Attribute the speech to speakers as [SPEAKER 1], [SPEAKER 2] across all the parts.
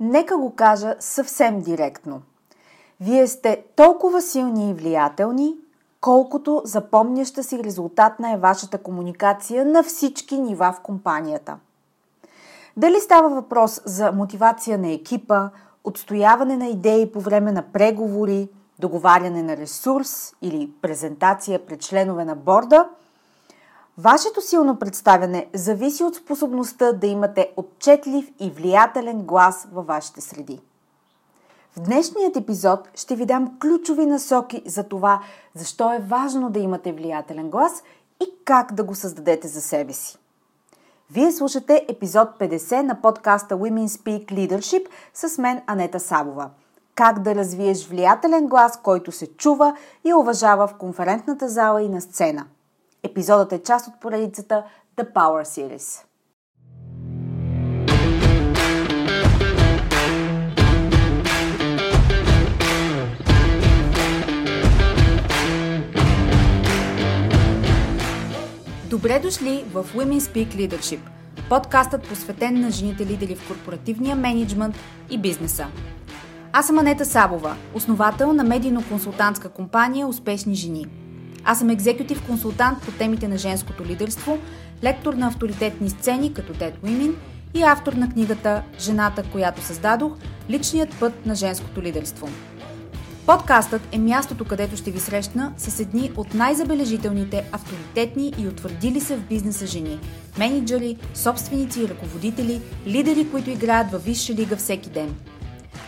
[SPEAKER 1] Нека го кажа съвсем директно. Вие сте толкова силни и влиятелни, колкото запомняща си резултатна е вашата комуникация на всички нива в компанията. Дали става въпрос за мотивация на екипа, отстояване на идеи по време на преговори, договаряне на ресурс или презентация пред членове на борда, вашето силно представяне зависи от способността да имате отчетлив и влиятелен глас във вашите среди. В днешният епизод ще ви дам ключови насоки за това, защо е важно да имате влиятелен глас и как да го създадете за себе си. Вие слушате епизод 50 на подкаста Women Speak Leadership с мен Анета Сабова. Как да развиеш влиятелен глас, който се чува и уважава в конферентната зала и на сцена. Епизодът е част от поредицата The Power Series. Добре дошли в Women Speak Leadership, подкастът посветен на жените лидери в корпоративния менеджмент и бизнеса. Аз съм Анета Сабова, основател на медийно-консултантска компания Успешни жени. Аз съм екзекутив консултант по темите на женското лидерство, лектор на авторитетни сцени като Dead Women и автор на книгата Жената, която създадох – личният път на женското лидерство – Подкастът е мястото, където ще ви срещна с едни от най-забележителните, авторитетни и утвърдили се в бизнеса жени. Менеджери, собственици и ръководители, лидери, които играят във висша лига всеки ден.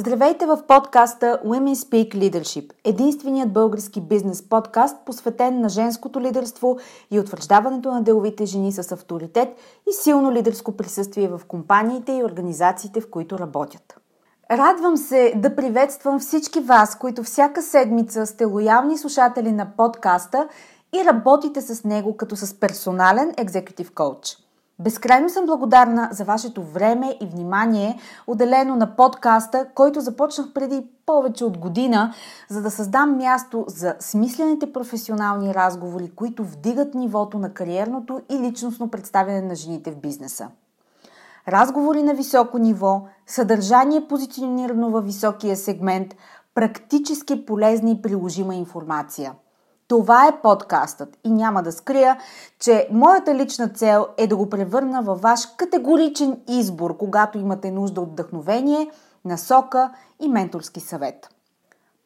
[SPEAKER 1] Здравейте в подкаста Women Speak Leadership, единственият български бизнес подкаст, посветен на женското лидерство и утвърждаването на деловите жени с авторитет и силно лидерско присъствие в компаниите и организациите, в които работят. Радвам се да приветствам всички вас, които всяка седмица сте лоялни слушатели на подкаста и работите с него като с персонален екзекутив коуч – Безкрайно съм благодарна за вашето време и внимание, отделено на подкаста, който започнах преди повече от година, за да създам място за смислените професионални разговори, които вдигат нивото на кариерното и личностно представяне на жените в бизнеса. Разговори на високо ниво, съдържание позиционирано във високия сегмент, практически полезна и приложима информация – това е подкастът и няма да скрия, че моята лична цел е да го превърна във ваш категоричен избор, когато имате нужда от вдъхновение, насока и менторски съвет.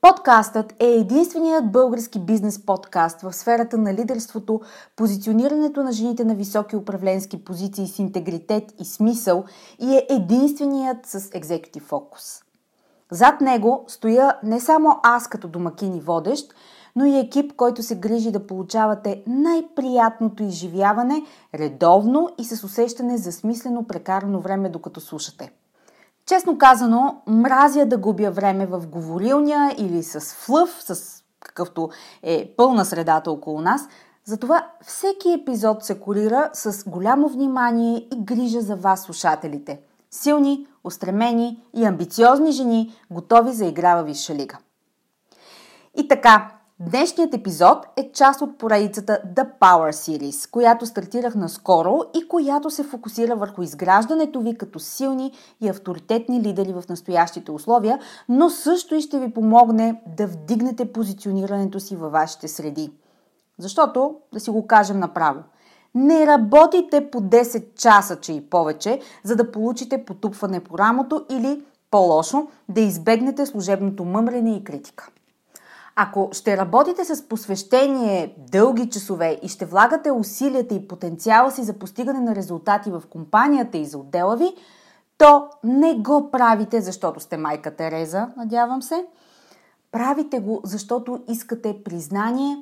[SPEAKER 1] Подкастът е единственият български бизнес подкаст в сферата на лидерството, позиционирането на жените на високи управленски позиции с интегритет и смисъл и е единственият с екзекутив фокус. Зад него стоя не само аз като домакин и водещ, но и екип, който се грижи да получавате най-приятното изживяване редовно и с усещане за смислено прекарано време, докато слушате. Честно казано, мразя да губя време в говорилня или с флъв, с какъвто е пълна средата около нас. Затова всеки епизод се корира с голямо внимание и грижа за вас, слушателите. Силни, устремени и амбициозни жени, готови за игра във Висша лига. И така, Днешният епизод е част от поредицата The Power Series, която стартирах наскоро и която се фокусира върху изграждането ви като силни и авторитетни лидери в настоящите условия, но също и ще ви помогне да вдигнете позиционирането си във вашите среди. Защото, да си го кажем направо, не работите по 10 часа, че и повече, за да получите потупване по рамото или, по-лошо, да избегнете служебното мъмрене и критика. Ако ще работите с посвещение дълги часове и ще влагате усилията и потенциала си за постигане на резултати в компанията и за отдела ви, то не го правите, защото сте майка Тереза, надявам се. Правите го, защото искате признание,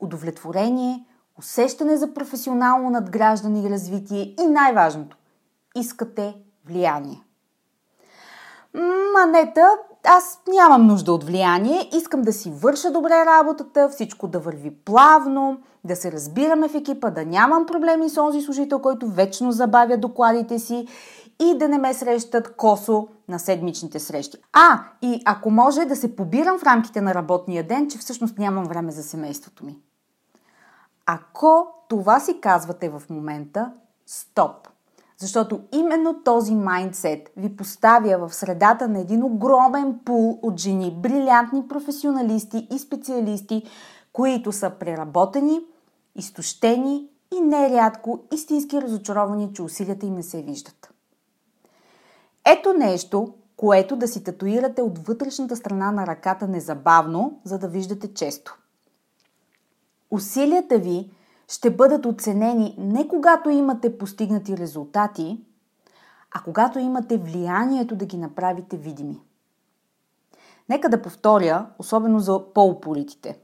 [SPEAKER 1] удовлетворение, усещане за професионално надграждане и развитие и най-важното – искате влияние. Манета, аз нямам нужда от влияние, искам да си върша добре работата, всичко да върви плавно, да се разбираме в екипа, да нямам проблеми с онзи служител, който вечно забавя докладите си и да не ме срещат косо на седмичните срещи. А, и ако може да се побирам в рамките на работния ден, че всъщност нямам време за семейството ми. Ако това си казвате в момента, стоп. Защото именно този майндсет ви поставя в средата на един огромен пул от жени, брилянтни професионалисти и специалисти, които са преработени, изтощени и нерядко истински разочаровани, че усилията им не се виждат. Ето нещо, което да си татуирате от вътрешната страна на ръката незабавно, за да виждате често. Усилията ви ще бъдат оценени не когато имате постигнати резултати, а когато имате влиянието да ги направите видими. Нека да повторя, особено за полуполитите.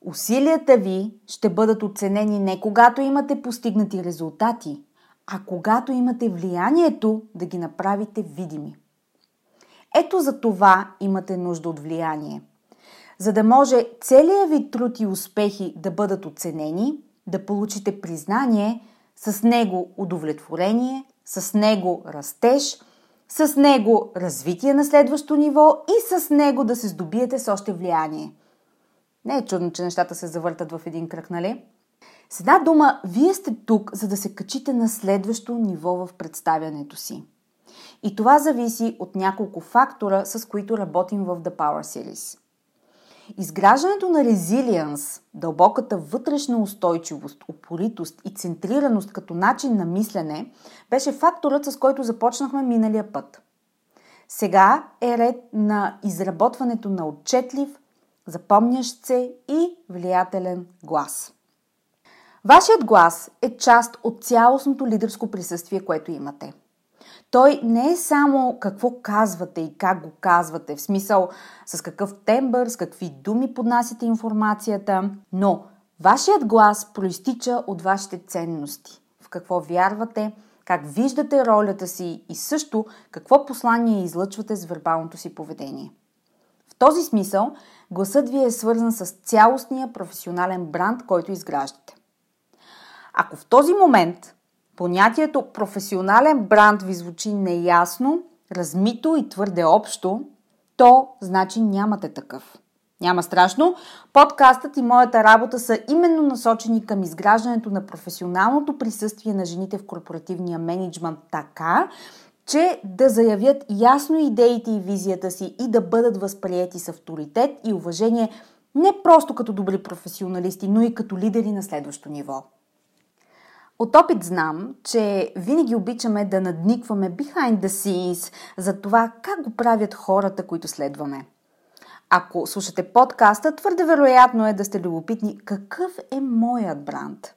[SPEAKER 1] Усилията ви ще бъдат оценени не когато имате постигнати резултати, а когато имате влиянието да ги направите видими. Ето за това имате нужда от влияние. За да може целият ви труд и успехи да бъдат оценени, да получите признание, с него удовлетворение, с него растеж, с него развитие на следващо ниво и с него да се здобиете с още влияние. Не е чудно, че нещата се завъртат в един кръг, нали? С една дума, вие сте тук, за да се качите на следващо ниво в представянето си. И това зависи от няколко фактора, с които работим в The Power Series. Изграждането на резилиенс, дълбоката вътрешна устойчивост, упоритост и центрираност като начин на мислене беше факторът, с който започнахме миналия път. Сега е ред на изработването на отчетлив, запомнящ се и влиятелен глас. Вашият глас е част от цялостното лидерско присъствие, което имате. Той не е само какво казвате и как го казвате, в смисъл с какъв тембър, с какви думи поднасяте информацията, но вашият глас проистича от вашите ценности, в какво вярвате, как виждате ролята си и също какво послание излъчвате с вербалното си поведение. В този смисъл, гласът ви е свързан с цялостния професионален бранд, който изграждате. Ако в този момент понятието професионален бранд ви звучи неясно, размито и твърде общо, то значи нямате такъв. Няма страшно. Подкастът и моята работа са именно насочени към изграждането на професионалното присъствие на жените в корпоративния менеджмент така, че да заявят ясно идеите и визията си и да бъдат възприяти с авторитет и уважение не просто като добри професионалисти, но и като лидери на следващо ниво. От опит знам, че винаги обичаме да надникваме behind the scenes за това как го правят хората, които следваме. Ако слушате подкаста, твърде вероятно е да сте любопитни какъв е моят бранд.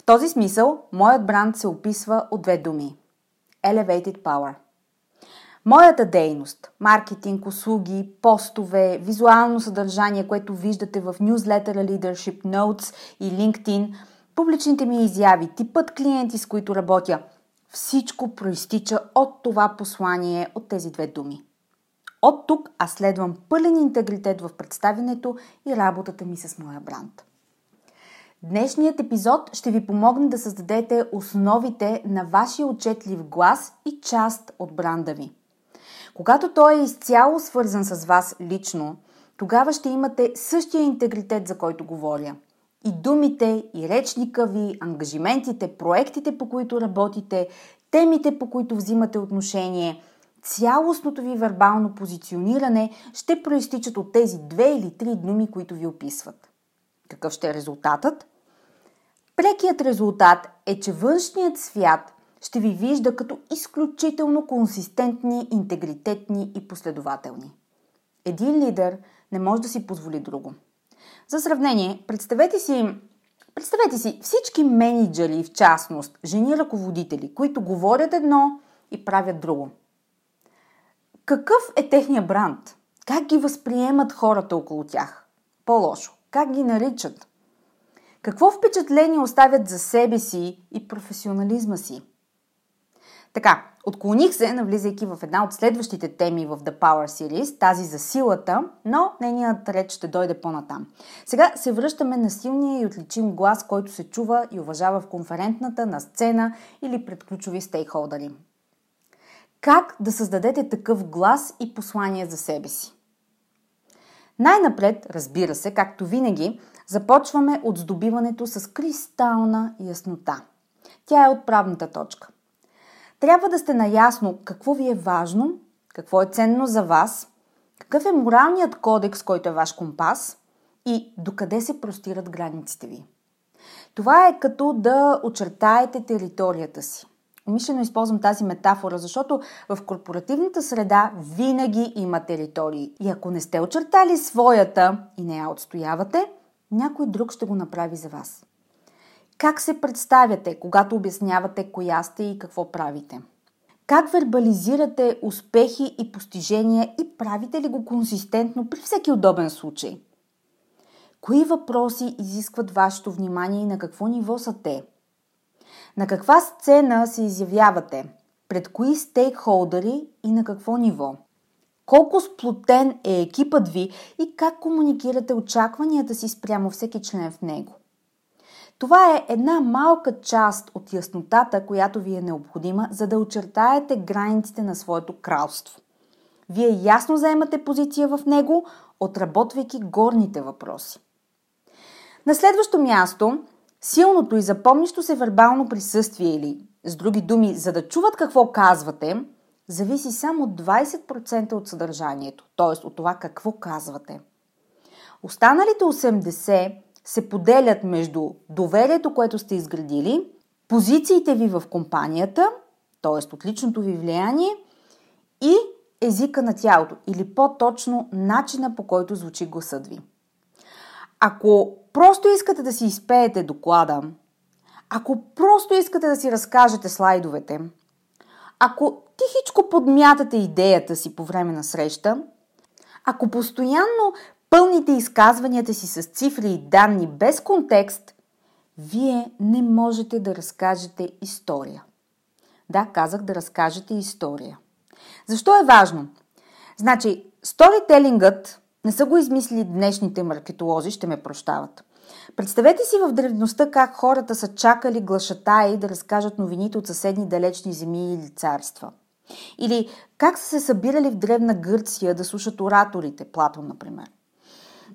[SPEAKER 1] В този смисъл, моят бранд се описва от две думи. Elevated Power. Моята дейност – маркетинг, услуги, постове, визуално съдържание, което виждате в Newsletter Leadership Notes и LinkedIn – Публичните ми изяви, типът клиенти, с които работя, всичко проистича от това послание, от тези две думи. От тук аз следвам пълен интегритет в представянето и работата ми с моя бранд. Днешният епизод ще ви помогне да създадете основите на вашия отчетлив глас и част от бранда ви. Когато той е изцяло свързан с вас лично, тогава ще имате същия интегритет, за който говоря – и думите, и речника ви, ангажиментите, проектите, по които работите, темите, по които взимате отношение, цялостното ви вербално позициониране ще проистичат от тези две или три думи, които ви описват. Какъв ще е резултатът? Прекият резултат е, че външният свят ще ви вижда като изключително консистентни, интегритетни и последователни. Един лидер не може да си позволи друго. За сравнение, представете си, представете си всички менеджери, в частност, жени ръководители, които говорят едно и правят друго. Какъв е техния бранд? Как ги възприемат хората около тях? По-лошо. Как ги наричат? Какво впечатление оставят за себе си и професионализма си? Така, отклоних се, навлизайки в една от следващите теми в The Power Series, тази за силата, но нейният реч ще дойде по-натам. Сега се връщаме на силния и отличим глас, който се чува и уважава в конферентната, на сцена или пред ключови стейкхолдери. Как да създадете такъв глас и послание за себе си? Най-напред, разбира се, както винаги, започваме от здобиването с кристална яснота. Тя е отправната точка. Трябва да сте наясно какво ви е важно, какво е ценно за вас, какъв е моралният кодекс, който е ваш компас и докъде се простират границите ви. Това е като да очертаете територията си. Умишлено използвам тази метафора, защото в корпоративната среда винаги има територии. И ако не сте очертали своята и не я отстоявате, някой друг ще го направи за вас. Как се представяте, когато обяснявате коя сте и какво правите? Как вербализирате успехи и постижения и правите ли го консистентно при всеки удобен случай? Кои въпроси изискват вашето внимание и на какво ниво са те? На каква сцена се изявявате? Пред кои стейкхолдери и на какво ниво? Колко сплотен е екипът ви и как комуникирате очакванията си спрямо всеки член в него? Това е една малка част от яснотата, която ви е необходима, за да очертаете границите на своето кралство. Вие ясно заемате позиция в него, отработвайки горните въпроси. На следващо място, силното и запомнищо се вербално присъствие или, с други думи, за да чуват какво казвате, зависи само 20% от съдържанието, т.е. от това какво казвате. Останалите 80% се поделят между доверието, което сте изградили, позициите ви в компанията, т.е. от личното ви влияние и езика на тялото или по-точно начина по който звучи гласът ви. Ако просто искате да си изпеете доклада, ако просто искате да си разкажете слайдовете, ако тихичко подмятате идеята си по време на среща, ако постоянно пълните изказванията си с цифри и данни без контекст, вие не можете да разкажете история. Да, казах да разкажете история. Защо е важно? Значи, сторителингът не са го измислили днешните маркетолози, ще ме прощават. Представете си в древността как хората са чакали глашатаи да разкажат новините от съседни далечни земи или царства. Или как са се събирали в древна Гърция да слушат ораторите, Платон, например.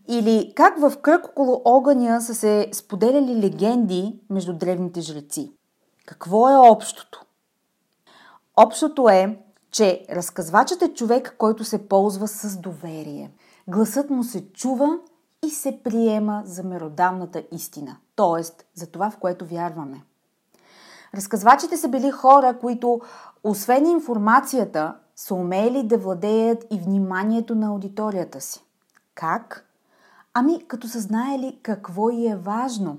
[SPEAKER 1] Или как в кръг около огъня са се споделяли легенди между древните жреци. Какво е общото? Общото е, че разказвачът е човек, който се ползва с доверие. Гласът му се чува и се приема за меродавната истина, т.е. за това, в което вярваме. Разказвачите са били хора, които, освен информацията, са умели да владеят и вниманието на аудиторията си. Как? Ами, като са знаели какво и е важно.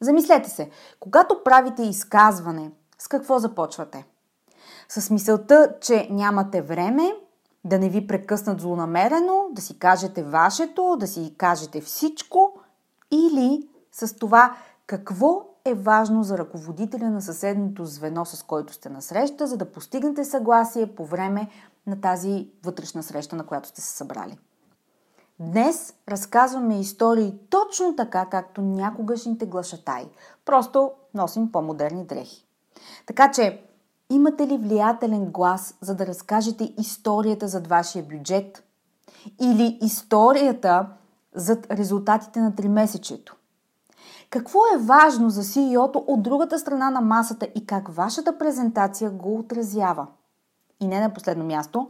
[SPEAKER 1] Замислете се, когато правите изказване, с какво започвате? С мисълта, че нямате време, да не ви прекъснат злонамерено, да си кажете вашето, да си кажете всичко или с това какво е важно за ръководителя на съседното звено, с който сте на среща, за да постигнете съгласие по време на тази вътрешна среща, на която сте се събрали. Днес разказваме истории точно така, както някогашните глашатаи. Просто носим по-модерни дрехи. Така че, имате ли влиятелен глас, за да разкажете историята зад вашия бюджет? Или историята зад резултатите на тримесечието? Какво е важно за CEO-то от другата страна на масата и как вашата презентация го отразява? И не на последно място,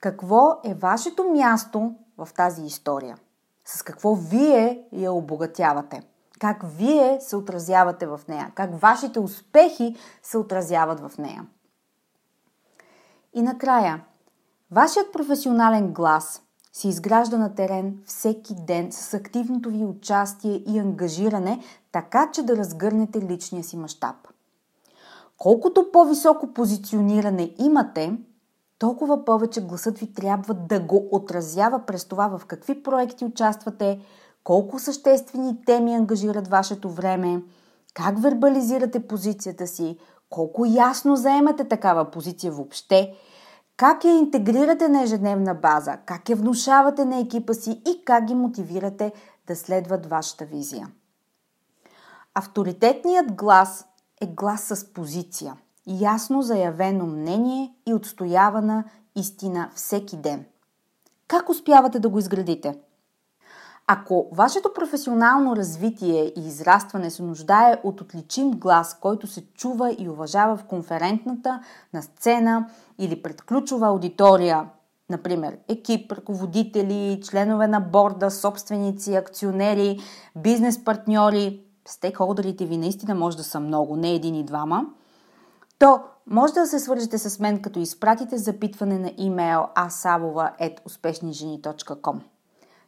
[SPEAKER 1] какво е вашето място в тази история? С какво вие я обогатявате? Как вие се отразявате в нея? Как вашите успехи се отразяват в нея? И накрая, вашият професионален глас се изгражда на терен всеки ден с активното ви участие и ангажиране, така че да разгърнете личния си мащаб. Колкото по-високо позициониране имате, толкова повече гласът ви трябва да го отразява през това в какви проекти участвате, колко съществени теми ангажират вашето време, как вербализирате позицията си, колко ясно заемате такава позиция въобще, как я интегрирате на ежедневна база, как я внушавате на екипа си и как ги мотивирате да следват вашата визия. Авторитетният глас е глас с позиция, ясно заявено мнение и отстоявана истина всеки ден. Как успявате да го изградите? Ако вашето професионално развитие и израстване се нуждае от отличим глас, който се чува и уважава в конферентната, на сцена или пред ключова аудитория, например екип, ръководители, членове на борда, собственици, акционери, бизнес партньори, стейкхолдерите ви наистина може да са много, не един и двама, то може да се свържете с мен, като изпратите запитване на имейл asavova.успешнижени.com.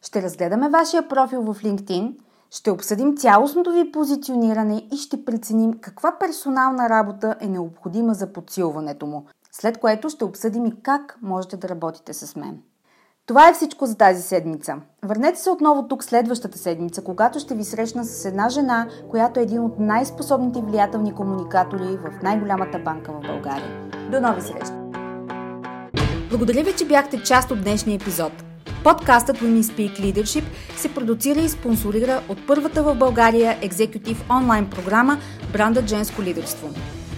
[SPEAKER 1] Ще разгледаме вашия профил в LinkedIn, ще обсъдим цялостното ви позициониране и ще преценим каква персонална работа е необходима за подсилването му, след което ще обсъдим и как можете да работите с мен. Това е всичко за тази седмица. Върнете се отново тук следващата седмица, когато ще ви срещна с една жена, която е един от най-способните влиятелни комуникатори в най-голямата банка в България. До нови срещи! Благодаря ви, че бяхте част от днешния епизод. Подкастът Women Speak Leadership се продуцира и спонсорира от първата в България екзекутив онлайн програма Бранда Женско лидерство.